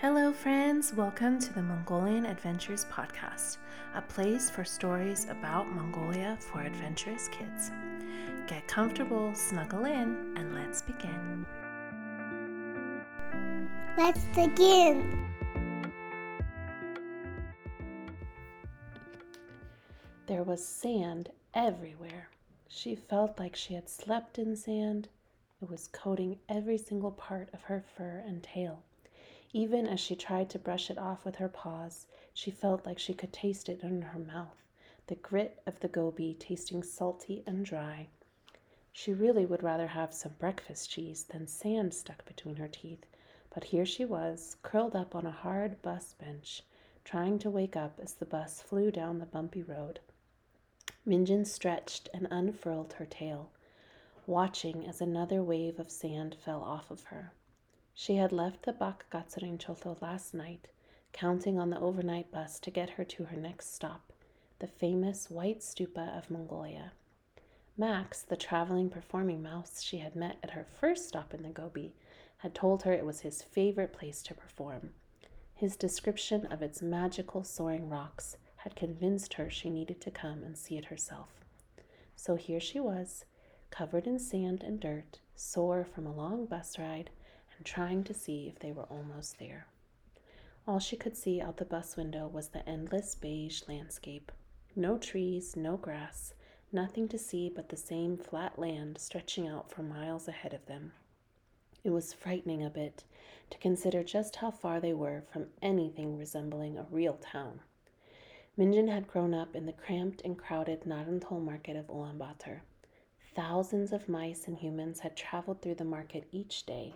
Hello, friends. Welcome to the Mongolian Adventures Podcast, a place for stories about Mongolia for adventurous kids. Get comfortable, snuggle in, and let's begin. Let's begin. There was sand everywhere. She felt like she had slept in sand. It was coating every single part of her fur and tail. Even as she tried to brush it off with her paws, she felt like she could taste it in her mouth, the grit of the Gobi tasting salty and dry. She really would rather have some breakfast cheese than sand stuck between her teeth, but here she was, curled up on a hard bus bench, trying to wake up as the bus flew down the bumpy road. Minjin stretched and unfurled her tail, watching as another wave of sand fell off of her. She had left the Bakgatsarinchotho last night, counting on the overnight bus to get her to her next stop, the famous White Stupa of Mongolia. Max, the traveling performing mouse she had met at her first stop in the Gobi, had told her it was his favorite place to perform. His description of its magical soaring rocks had convinced her she needed to come and see it herself. So here she was, covered in sand and dirt, sore from a long bus ride, and trying to see if they were almost there. All she could see out the bus window was the endless beige landscape. No trees, no grass, nothing to see but the same flat land stretching out for miles ahead of them. It was frightening a bit to consider just how far they were from anything resembling a real town. Minjin had grown up in the cramped and crowded Narantuul market of Ulaanbaatar. Thousands of mice and humans had traveled through the market each day,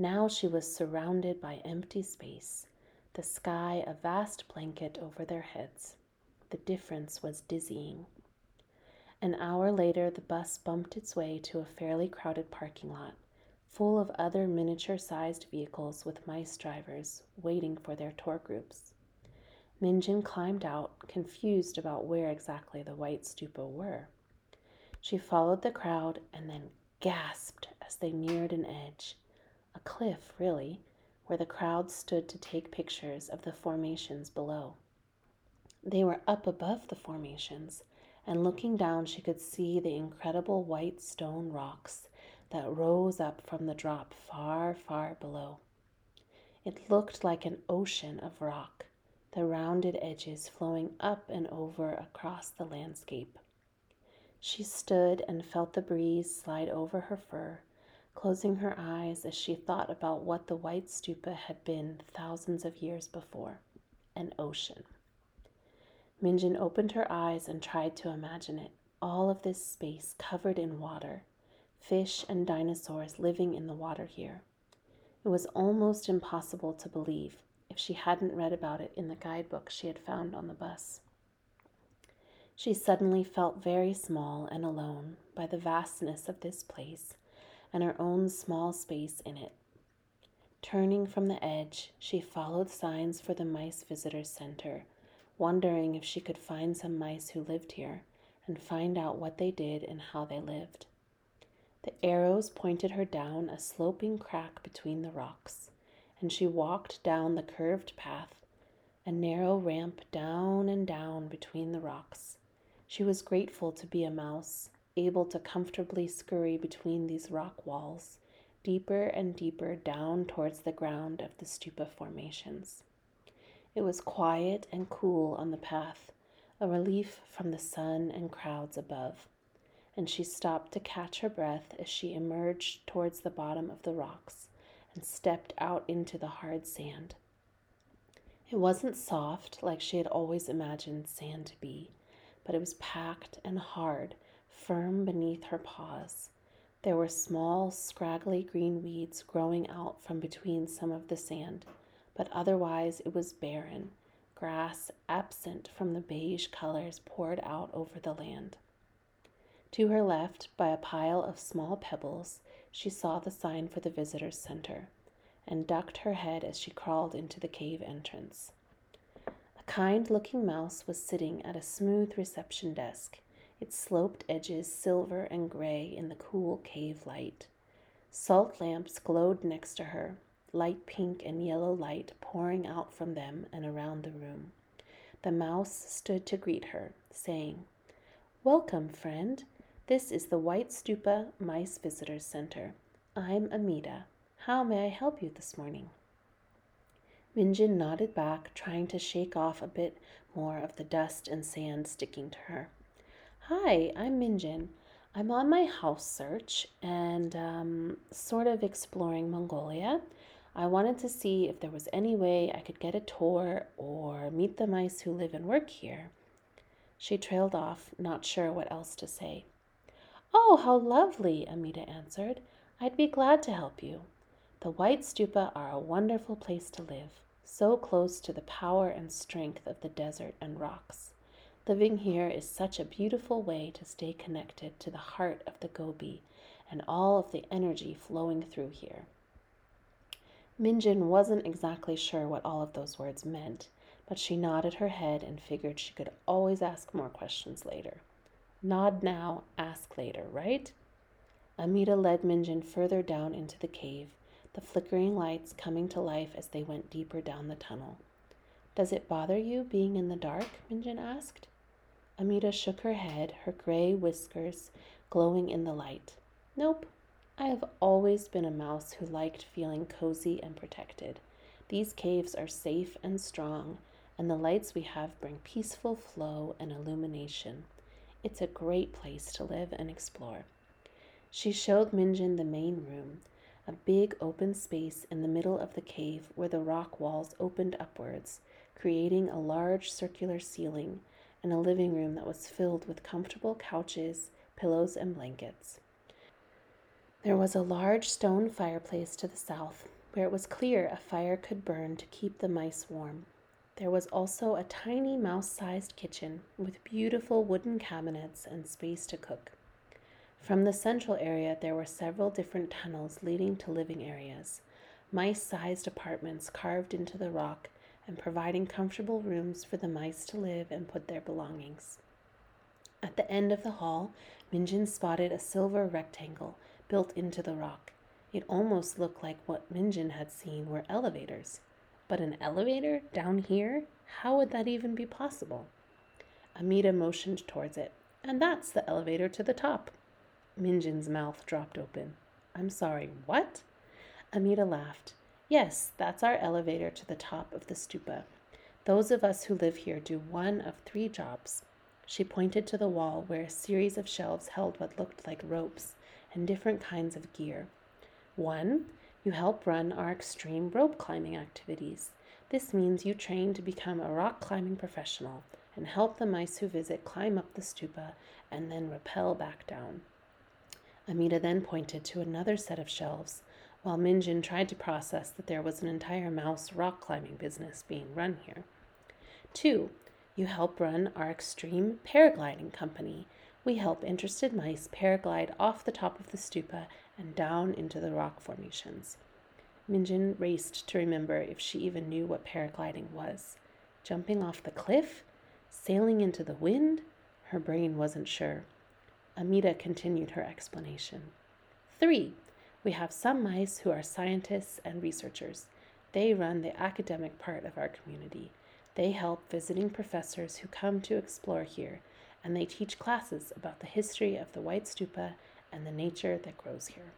now she was surrounded by empty space, the sky a vast blanket over their heads. The difference was dizzying. An hour later, the bus bumped its way to a fairly crowded parking lot, full of other miniature sized vehicles with mice drivers waiting for their tour groups. Minjin climbed out, confused about where exactly the white stupa were. She followed the crowd and then gasped as they neared an edge a cliff, really, where the crowd stood to take pictures of the formations below. They were up above the formations, and looking down, she could see the incredible white stone rocks that rose up from the drop far, far below. It looked like an ocean of rock, the rounded edges flowing up and over across the landscape. She stood and felt the breeze slide over her fur closing her eyes as she thought about what the white stupa had been thousands of years before an ocean. Minjin opened her eyes and tried to imagine it all of this space covered in water, fish and dinosaurs living in the water here. It was almost impossible to believe if she hadn't read about it in the guidebook she had found on the bus. She suddenly felt very small and alone by the vastness of this place and her own small space in it. Turning from the edge, she followed signs for the Mice Visitor Center, wondering if she could find some mice who lived here and find out what they did and how they lived. The arrows pointed her down a sloping crack between the rocks, and she walked down the curved path, a narrow ramp down and down between the rocks. She was grateful to be a mouse able to comfortably scurry between these rock walls, deeper and deeper down towards the ground of the stupa formations. It was quiet and cool on the path, a relief from the sun and crowds above, and she stopped to catch her breath as she emerged towards the bottom of the rocks and stepped out into the hard sand. It wasn't soft like she had always imagined sand to be, but it was packed and hard firm beneath her paws. There were small, scraggly green weeds growing out from between some of the sand, but otherwise it was barren, grass absent from the beige colors poured out over the land. To her left, by a pile of small pebbles, she saw the sign for the visitor's center and ducked her head as she crawled into the cave entrance. A kind looking mouse was sitting at a smooth reception desk its sloped edges silver and gray in the cool cave light. Salt lamps glowed next to her, light pink and yellow light pouring out from them and around the room. The mouse stood to greet her, saying, Welcome, friend. This is the White Stupa Mice Visitors Center. I'm Amita. How may I help you this morning? Minjin nodded back, trying to shake off a bit more of the dust and sand sticking to her. Hi, I'm Minjin. I'm on my house search and um, sort of exploring Mongolia. I wanted to see if there was any way I could get a tour or meet the mice who live and work here. She trailed off, not sure what else to say. Oh, how lovely, Amita answered. I'd be glad to help you. The White Stupa are a wonderful place to live, so close to the power and strength of the desert and rocks. Living here is such a beautiful way to stay connected to the heart of the Gobi and all of the energy flowing through here. Minjin wasn't exactly sure what all of those words meant, but she nodded her head and figured she could always ask more questions later. Nod now, ask later, right? Amita led Minjin further down into the cave, the flickering lights coming to life as they went deeper down the tunnel. Does it bother you being in the dark? Minjin asked. Amita shook her head, her gray whiskers glowing in the light. Nope, I have always been a mouse who liked feeling cozy and protected. These caves are safe and strong, and the lights we have bring peaceful flow and illumination. It's a great place to live and explore. She showed Minjin the main room, a big open space in the middle of the cave where the rock walls opened upwards, creating a large circular ceiling and a living room that was filled with comfortable couches, pillows, and blankets. There was a large stone fireplace to the south, where it was clear a fire could burn to keep the mice warm. There was also a tiny mouse sized kitchen with beautiful wooden cabinets and space to cook. From the central area, there were several different tunnels leading to living areas, mice sized apartments carved into the rock and providing comfortable rooms for the mice to live and put their belongings. At the end of the hall, Minjin spotted a silver rectangle built into the rock. It almost looked like what Minjin had seen were elevators. But an elevator down here? How would that even be possible? Amita motioned towards it. And that's the elevator to the top. Minjin's mouth dropped open. I'm sorry, what? Amita laughed. Yes, that's our elevator to the top of the stupa. Those of us who live here do one of three jobs. She pointed to the wall where a series of shelves held what looked like ropes and different kinds of gear. One, you help run our extreme rope climbing activities. This means you train to become a rock climbing professional and help the mice who visit climb up the stupa and then rappel back down. Amita then pointed to another set of shelves while Minjin tried to process that there was an entire mouse rock climbing business being run here. Two, you help run our extreme paragliding company we help interested mice paraglide off the top of the stupa and down into the rock formations. Minjin raced to remember if she even knew what paragliding was. Jumping off the cliff? Sailing into the wind? Her brain wasn't sure. Amita continued her explanation. Three, we have some mice who are scientists and researchers. They run the academic part of our community. They help visiting professors who come to explore here and they teach classes about the history of the White Stupa and the nature that grows here.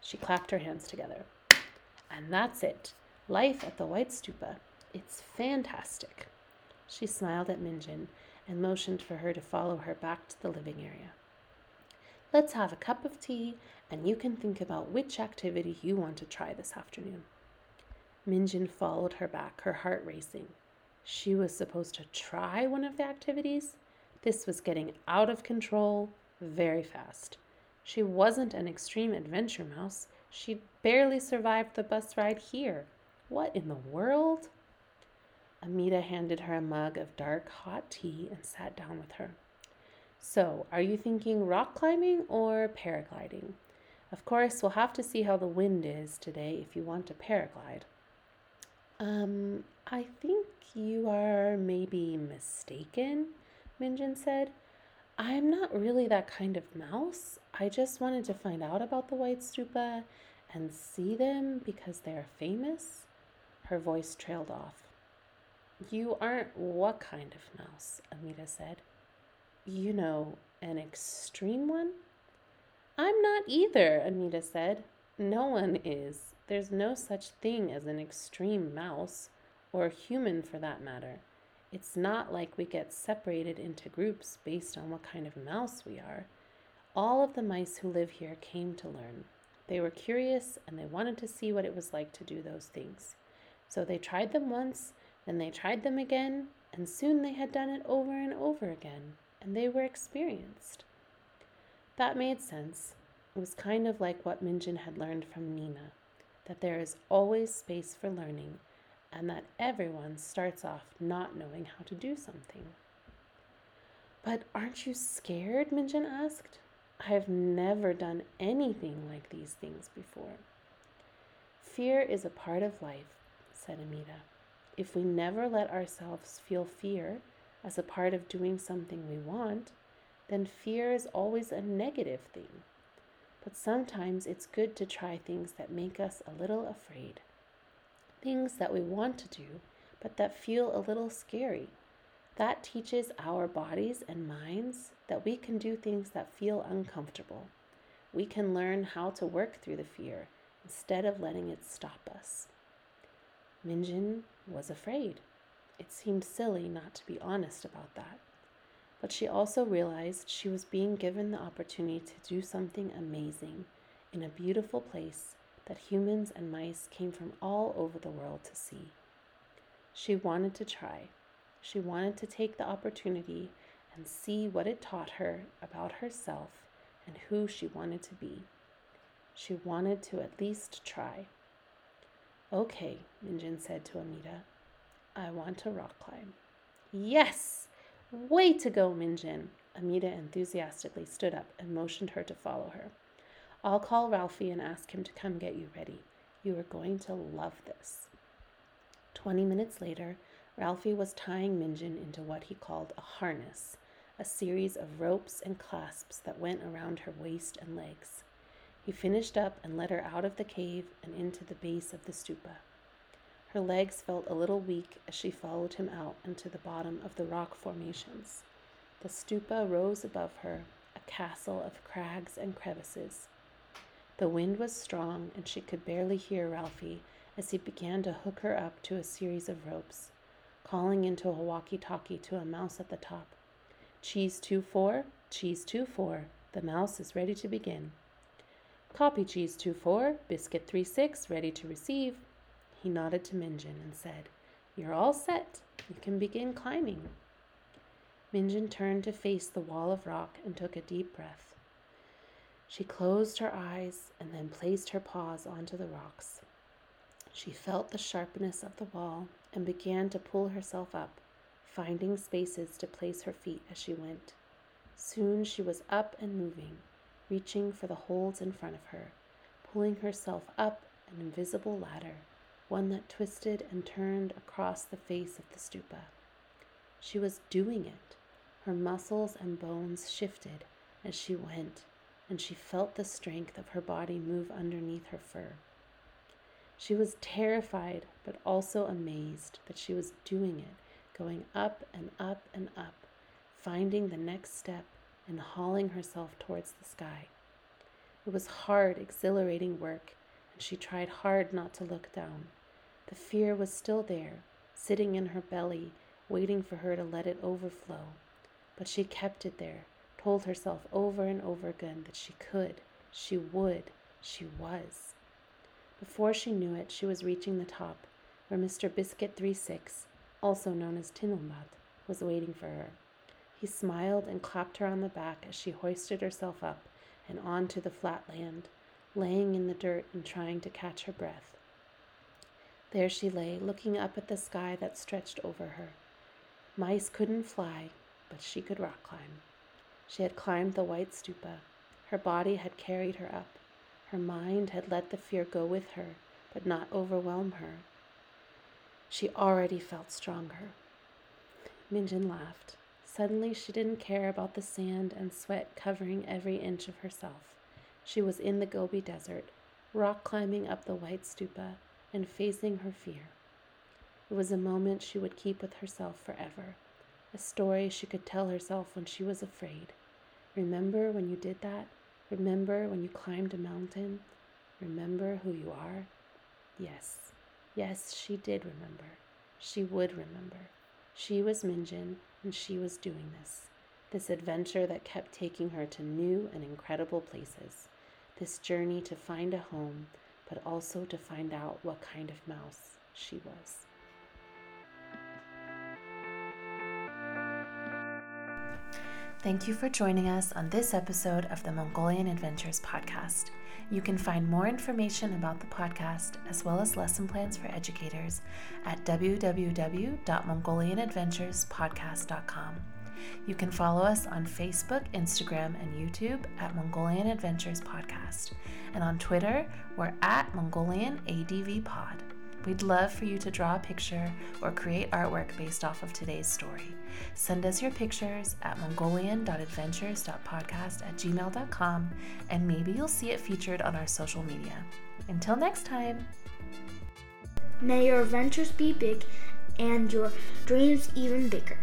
She clapped her hands together. And that's it. Life at the White Stupa. It's fantastic. She smiled at Minjin and motioned for her to follow her back to the living area. Let's have a cup of tea, and you can think about which activity you want to try this afternoon. Minjin followed her back, her heart racing. She was supposed to try one of the activities? This was getting out of control very fast. She wasn't an extreme adventure mouse. She'd barely survived the bus ride here. What in the world? Amita handed her a mug of dark, hot tea and sat down with her. So, are you thinking rock climbing or paragliding? Of course, we'll have to see how the wind is today if you want to paraglide. Um, I think you are maybe mistaken, Minjin said. I'm not really that kind of mouse. I just wanted to find out about the White Stupa and see them because they are famous? Her voice trailed off. You aren't what kind of mouse? Amita said. You know, an extreme one? I'm not either, Amita said. No one is. There's no such thing as an extreme mouse, or human for that matter. It's not like we get separated into groups based on what kind of mouse we are. All of the mice who live here came to learn. They were curious and they wanted to see what it was like to do those things. So they tried them once, then they tried them again, and soon they had done it over and over again, and they were experienced. That made sense. It was kind of like what Minjin had learned from Nina that there is always space for learning, and that everyone starts off not knowing how to do something. But aren't you scared? Minjin asked. I have never done anything like these things before. Fear is a part of life, said Amita. If we never let ourselves feel fear as a part of doing something we want, then fear is always a negative thing. But sometimes it's good to try things that make us a little afraid. Things that we want to do, but that feel a little scary. That teaches our bodies and minds that we can do things that feel uncomfortable. We can learn how to work through the fear instead of letting it stop us. Minjin was afraid. It seemed silly not to be honest about that. But she also realized she was being given the opportunity to do something amazing in a beautiful place that humans and mice came from all over the world to see. She wanted to try. She wanted to take the opportunity and see what it taught her about herself and who she wanted to be. She wanted to at least try. Okay, Minjin said to Amita. I want to rock climb. Yes! Way to go, Minjin! Amita enthusiastically stood up and motioned her to follow her. I'll call Ralphie and ask him to come get you ready. You are going to love this. Twenty minutes later, Ralphie was tying Minjin into what he called a harness, a series of ropes and clasps that went around her waist and legs. He finished up and led her out of the cave and into the base of the stupa. Her legs felt a little weak as she followed him out into the bottom of the rock formations. The stupa rose above her, a castle of crags and crevices. The wind was strong, and she could barely hear Ralphie as he began to hook her up to a series of ropes, calling into a walkie talkie to a mouse at the top. Cheese 2 4, cheese 2 4, the mouse is ready to begin. Copy cheese 2-4, biscuit 3-6, ready to receive. He nodded to Minjin and said, You're all set. You can begin climbing. Minjin turned to face the wall of rock and took a deep breath. She closed her eyes and then placed her paws onto the rocks. She felt the sharpness of the wall and began to pull herself up, finding spaces to place her feet as she went. Soon she was up and moving reaching for the holds in front of her, pulling herself up an invisible ladder, one that twisted and turned across the face of the stupa. She was doing it. Her muscles and bones shifted as she went, and she felt the strength of her body move underneath her fur. She was terrified, but also amazed that she was doing it, going up and up and up, finding the next step and hauling herself towards the sky. It was hard, exhilarating work, and she tried hard not to look down. The fear was still there, sitting in her belly, waiting for her to let it overflow. But she kept it there, told herself over and over again that she could, she would, she was. Before she knew it, she was reaching the top, where Mr. Biscuit 36, also known as Tinelmat, was waiting for her. He smiled and clapped her on the back as she hoisted herself up and onto the flat land, laying in the dirt and trying to catch her breath. There she lay, looking up at the sky that stretched over her. Mice couldn't fly, but she could rock climb. She had climbed the white stupa. Her body had carried her up. Her mind had let the fear go with her, but not overwhelm her. She already felt stronger. Minjin laughed. Suddenly, she didn't care about the sand and sweat covering every inch of herself. She was in the Gobi Desert, rock climbing up the white stupa and facing her fear. It was a moment she would keep with herself forever, a story she could tell herself when she was afraid. Remember when you did that? Remember when you climbed a mountain? Remember who you are? Yes, yes, she did remember. She would remember. She was Minjin, and she was doing this. This adventure that kept taking her to new and incredible places. This journey to find a home, but also to find out what kind of mouse she was. Thank you for joining us on this episode of the Mongolian Adventures podcast. You can find more information about the podcast as well as lesson plans for educators at www.mongolianadventurespodcast.com. You can follow us on Facebook, Instagram, and YouTube at Mongolian Adventures Podcast. And on Twitter, we're at Mongolian ADV Pod. We'd love for you to draw a picture or create artwork based off of today's story. Send us your pictures at mongolian.adventures.podcast at gmail.com and maybe you'll see it featured on our social media. Until next time. May your adventures be big and your dreams even bigger.